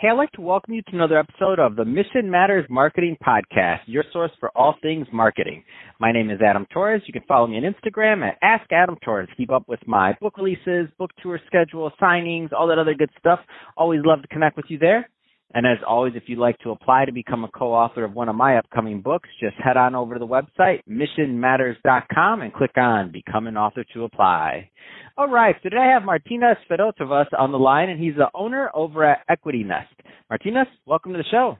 Hey, I'd like to welcome you to another episode of the Mission Matters Marketing Podcast, your source for all things marketing. My name is Adam Torres. You can follow me on Instagram at Ask Adam Torres. Keep up with my book releases, book tour schedule, signings, all that other good stuff. Always love to connect with you there. And as always, if you'd like to apply to become a co-author of one of my upcoming books, just head on over to the website, missionmatters.com and click on Become an Author to apply. All right, so today I have Martinas Fedotovas on the line, and he's the owner over at Equity Nest. Martinez, welcome to the show.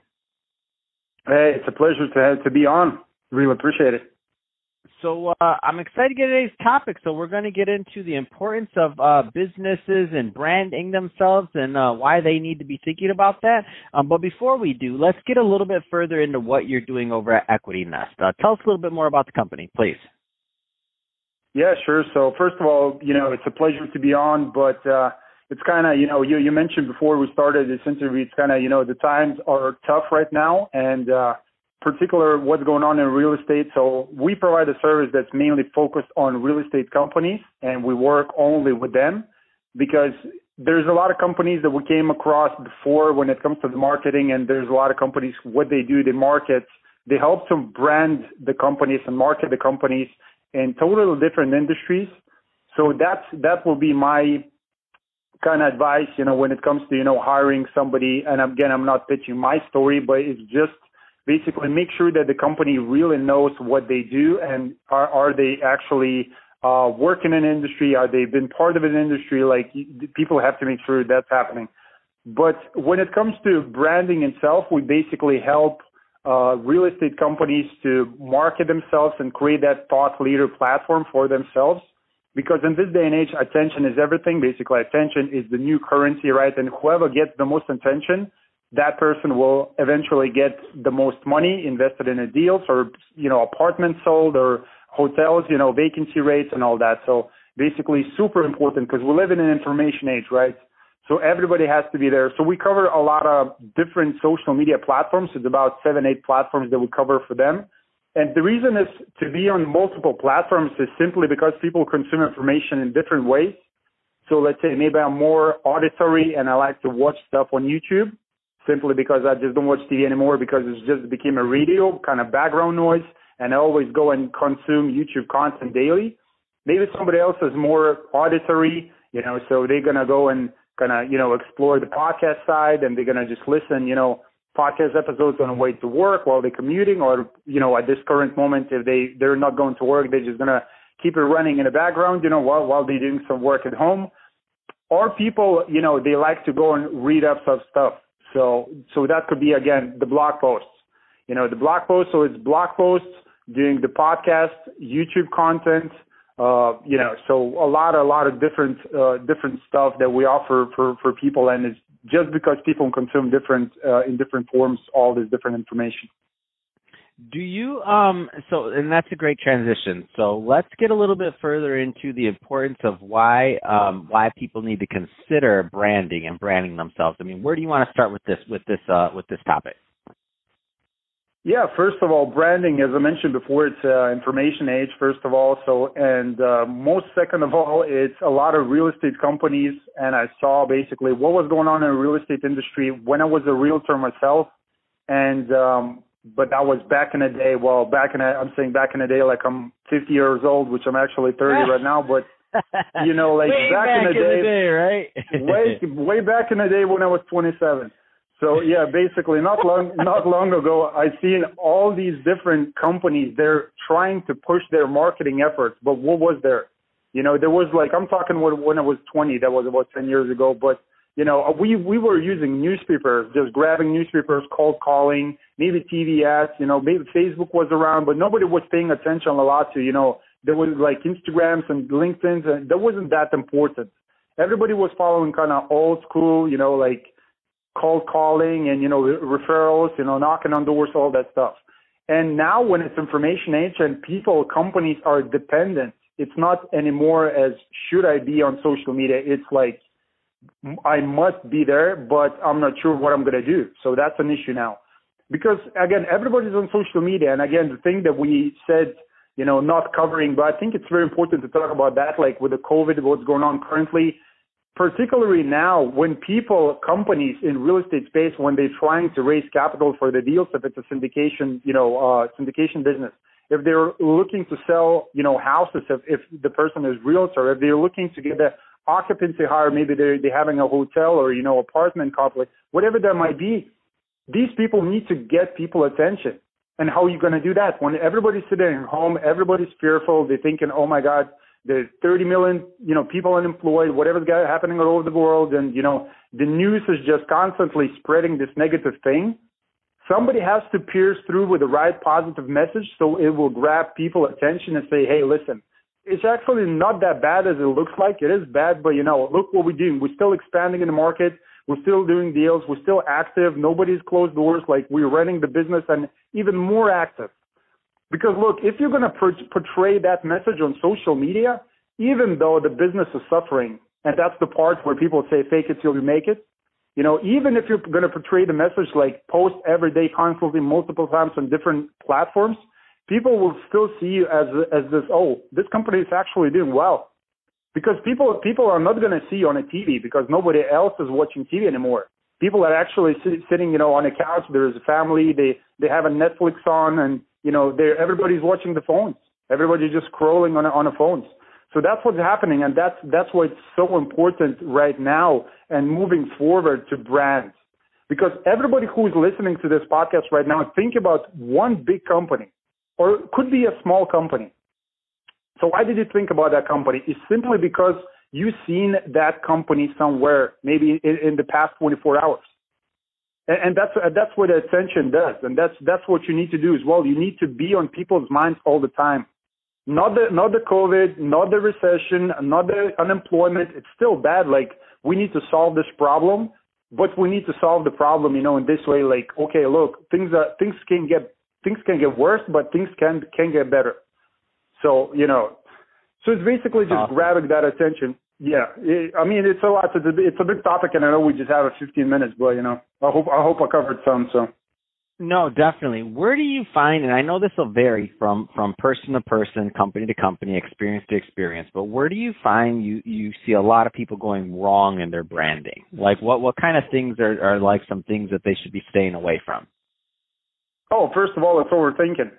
Hey, it's a pleasure to, to be on. Really appreciate it. So uh, I'm excited to get today's topic. So we're going to get into the importance of uh, businesses and branding themselves and uh, why they need to be thinking about that. Um, but before we do, let's get a little bit further into what you're doing over at Equity Nest. Uh, tell us a little bit more about the company, please. Yeah, sure. So first of all, you know, it's a pleasure to be on, but uh, it's kind of, you know, you you mentioned before we started this interview, it's kind of, you know, the times are tough right now, and uh, particular what's going on in real estate. So we provide a service that's mainly focused on real estate companies and we work only with them because there's a lot of companies that we came across before when it comes to the marketing and there's a lot of companies what they do they market they help to brand the companies and market the companies in totally different industries so that's that will be my kind of advice you know when it comes to you know hiring somebody and again i'm not pitching my story but it's just basically make sure that the company really knows what they do and are, are they actually uh, working in an industry? Are they been part of an industry? Like people have to make sure that's happening. But when it comes to branding itself, we basically help uh, real estate companies to market themselves and create that thought leader platform for themselves. Because in this day and age, attention is everything. Basically, attention is the new currency, right? And whoever gets the most attention that person will eventually get the most money invested in a deals or you know apartments sold or hotels you know vacancy rates and all that. So basically super important because we live in an information age right? So everybody has to be there. So we cover a lot of different social media platforms. It's about seven eight platforms that we cover for them. And the reason is to be on multiple platforms is simply because people consume information in different ways. So let's say maybe i'm more auditory and i like to watch stuff on youtube simply because I just don't watch TV anymore because it just became a radio kind of background noise and I always go and consume YouTube content daily. Maybe somebody else is more auditory, you know, so they're to go and kind of, you know, explore the podcast side and they're to just listen, you know, podcast episodes on the way to work while they're commuting or, you know, at this current moment, if they, they're not going to work, they're just to keep it running in the background, you know, while, while they're doing some work at home. Or people, you know, they like to go and read up some stuff so, so that could be again the blog posts. You know, the blog posts. So it's blog posts, doing the podcast, YouTube content. Uh, you know, so a lot, a lot of different, uh, different stuff that we offer for for people, and it's just because people consume different uh, in different forms all this different information. Do you um so and that's a great transition. So let's get a little bit further into the importance of why um why people need to consider branding and branding themselves. I mean, where do you want to start with this with this uh with this topic? Yeah, first of all, branding, as I mentioned before, it's uh, information age, first of all. So, and uh, most second of all, it's a lot of real estate companies. And I saw basically what was going on in the real estate industry when I was a realtor myself. And um, but that was back in the day. Well, back in the, I'm saying back in the day, like I'm 50 years old, which I'm actually 30 right now. But you know, like back, back, in the, in day, the day, right? way way back in the day when I was 27. So yeah, basically, not long not long ago, I seen all these different companies. They're trying to push their marketing efforts, but what was there? You know, there was like I'm talking when I was 20. That was about 10 years ago, but you know, we we were using newspapers, just grabbing newspapers, cold calling, maybe TV ads. You know, maybe Facebook was around, but nobody was paying attention a lot to. You know, there was like Instagrams and LinkedIn's, and that wasn't that important. Everybody was following kind of old school, you know, like cold calling and you know referrals, you know, knocking on doors, all that stuff. And now when it's information age and people, companies are dependent, it's not anymore as should I be on social media. It's like I must be there, but I'm not sure what I'm going to do. So that's an issue now. Because again, everybody's on social media. And again, the thing that we said, you know, not covering, but I think it's very important to talk about that, like with the COVID, what's going on currently. particularly now when people, companies in real estate space, when they're trying to raise capital for the deals, if it's a syndication, you know, uh, syndication business, if they're looking to sell, you know, houses, if, if the person is realtor, if they're looking to get a occupancy higher, maybe they're, they're having a hotel or, you know, apartment complex, whatever that might be, these people need to get people attention. And how are you going to do that? When everybody's sitting at home, everybody's fearful, they're thinking, oh my God, there's 30 million, you know, people unemployed, whatever's happening all over the world, and you know, the news is just constantly spreading this negative thing. Somebody has to pierce through with the right positive message so it will grab people attention and say, hey, listen, it's actually not that bad as it looks like. It is bad, but you know, look what we're doing. We're still expanding in the market. We're still doing deals. We're still active. Nobody's closed doors. Like we're running the business and even more active. Because look, if you're going to portray that message on social media, even though the business is suffering, and that's the part where people say fake it till you make it, you know, even if you're going to portray the message like post every day constantly multiple times on different platforms, people will still see you as as this oh this company is actually doing well because people people are not going to see you on a TV because nobody else is watching TV anymore. People are actually sit, sitting you know on a couch. There's a family. They they have a Netflix on and you know, they everybody's watching the phones. Everybody's just scrolling on on the phones. So that's what's happening, and that's that's why it's so important right now and moving forward to brands. Because everybody who is listening to this podcast right now, think about one big company, or it could be a small company. So why did you think about that company? It's simply because you've seen that company somewhere, maybe in, in the past 24 hours and, and that's that's what attention does, and that's that's what you need to do as well. You need to be on people's minds all the time. Not the not the COVID, not the recession, not the unemployment. It's still bad. Like we need to solve this problem, but we need to solve the problem, you know, in this way. Like okay, look, things are things can get things can get worse, but things can can get better. So you know, so it's basically just awesome. grabbing that attention. Yeah, I mean it's a lot. It's a, it's a big topic, and I know we just have a 15 minutes, but you know, I hope I hope I covered some. So. No, definitely. Where do you find, and I know this will vary from from person to person, company to company, experience to experience, but where do you find you you see a lot of people going wrong in their branding? Like what what kind of things are are like some things that they should be staying away from? Oh, first of all, it's overthinking.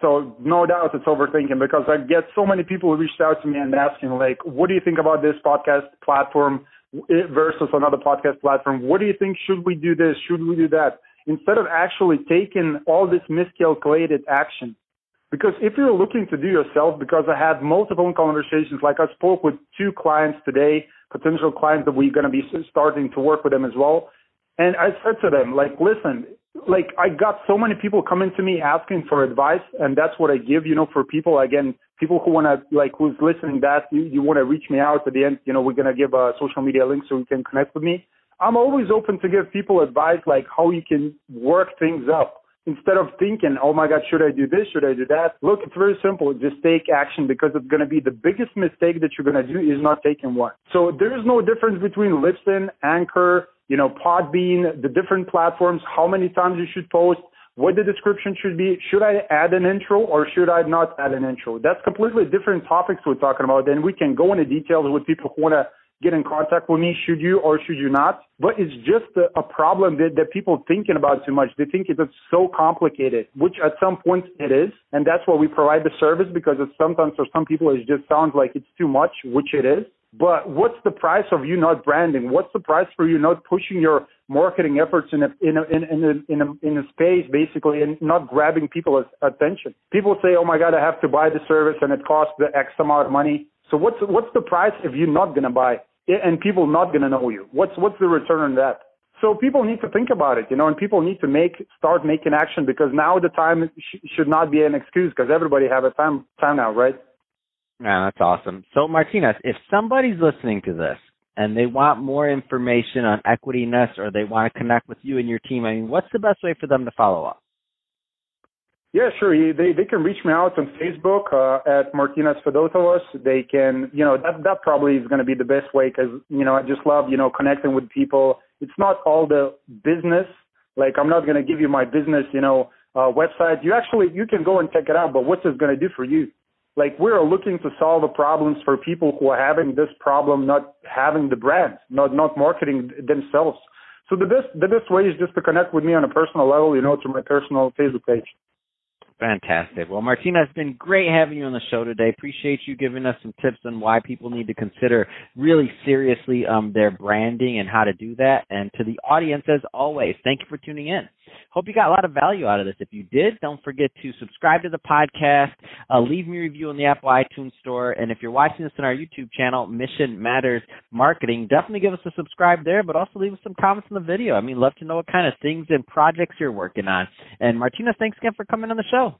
So no doubt it's overthinking because I get so many people who reached out to me and asking like, what do you think about this podcast platform versus another podcast platform? What do you think? Should we do this? Should we do that? Instead of actually taking all this miscalculated action. Because if you're looking to do yourself, because I had multiple conversations, like I spoke with two clients today, potential clients that we're going to be starting to work with them as well. And I said to them, like, listen, like I got so many people coming to me asking for advice, and that's what I give. You know, for people again, people who want to like who's listening, that you, you want to reach me out at the end. You know, we're gonna give a social media link so you can connect with me. I'm always open to give people advice like how you can work things up instead of thinking, oh my God, should I do this? Should I do that? Look, it's very simple. Just take action because it's going to be the biggest mistake that you're going to do is not taking one. So there is no difference between Libsyn, Anchor, you know, Podbean, the different platforms, how many times you should post, what the description should be. Should I add an intro or should I not add an intro? That's completely different topics we're talking about. Then we can go into details with people who want to get in contact with me. Should you or should you not? But it's just a, a problem that, that people thinking about too much. They think it's so complicated, which at some point it is. And that's why we provide the service because it's sometimes for some people it just sounds like it's too much, which it is. But what's the price of you not branding? What's the price for you not pushing your marketing efforts in a in a in a in a, in a space basically and not grabbing people's attention? People say, "Oh my God, I have to buy the service and it costs the X amount of money." So what's what's the price if you're not going to buy and people not going to know you? What's what's the return on that? So people need to think about it, you know, and people need to make start making action because now the time sh- should not be an excuse because everybody have a time time now, right? Yeah, that's awesome. So Martinez, if somebody's listening to this and they want more information on Equity Nest or they want to connect with you and your team, I mean, what's the best way for them to follow up? Yeah, sure. They they can reach me out on Facebook uh, at Martinez Fedotovas. They can, you know, that that probably is going to be the best way because you know I just love you know connecting with people. It's not all the business. Like I'm not going to give you my business, you know, uh, website. You actually you can go and check it out. But what's it going to do for you? like we're looking to solve the problems for people who are having this problem, not having the brand, not not marketing themselves. So the best the best way is just to connect with me on a personal level, you know, through my personal Facebook page. Fantastic. Well, Martina, it's been great having you on the show today. Appreciate you giving us some tips on why people need to consider really seriously um, their branding and how to do that. And to the audience, as always, thank you for tuning in. Hope you got a lot of value out of this. If you did, don't forget to subscribe to the podcast, uh, leave me a review on the Apple iTunes Store, and if you're watching this on our YouTube channel, Mission Matters Marketing, definitely give us a subscribe there, but also leave us some comments in the video. I mean, love to know what kind of things and projects you're working on. And Martina, thanks again for coming on the show.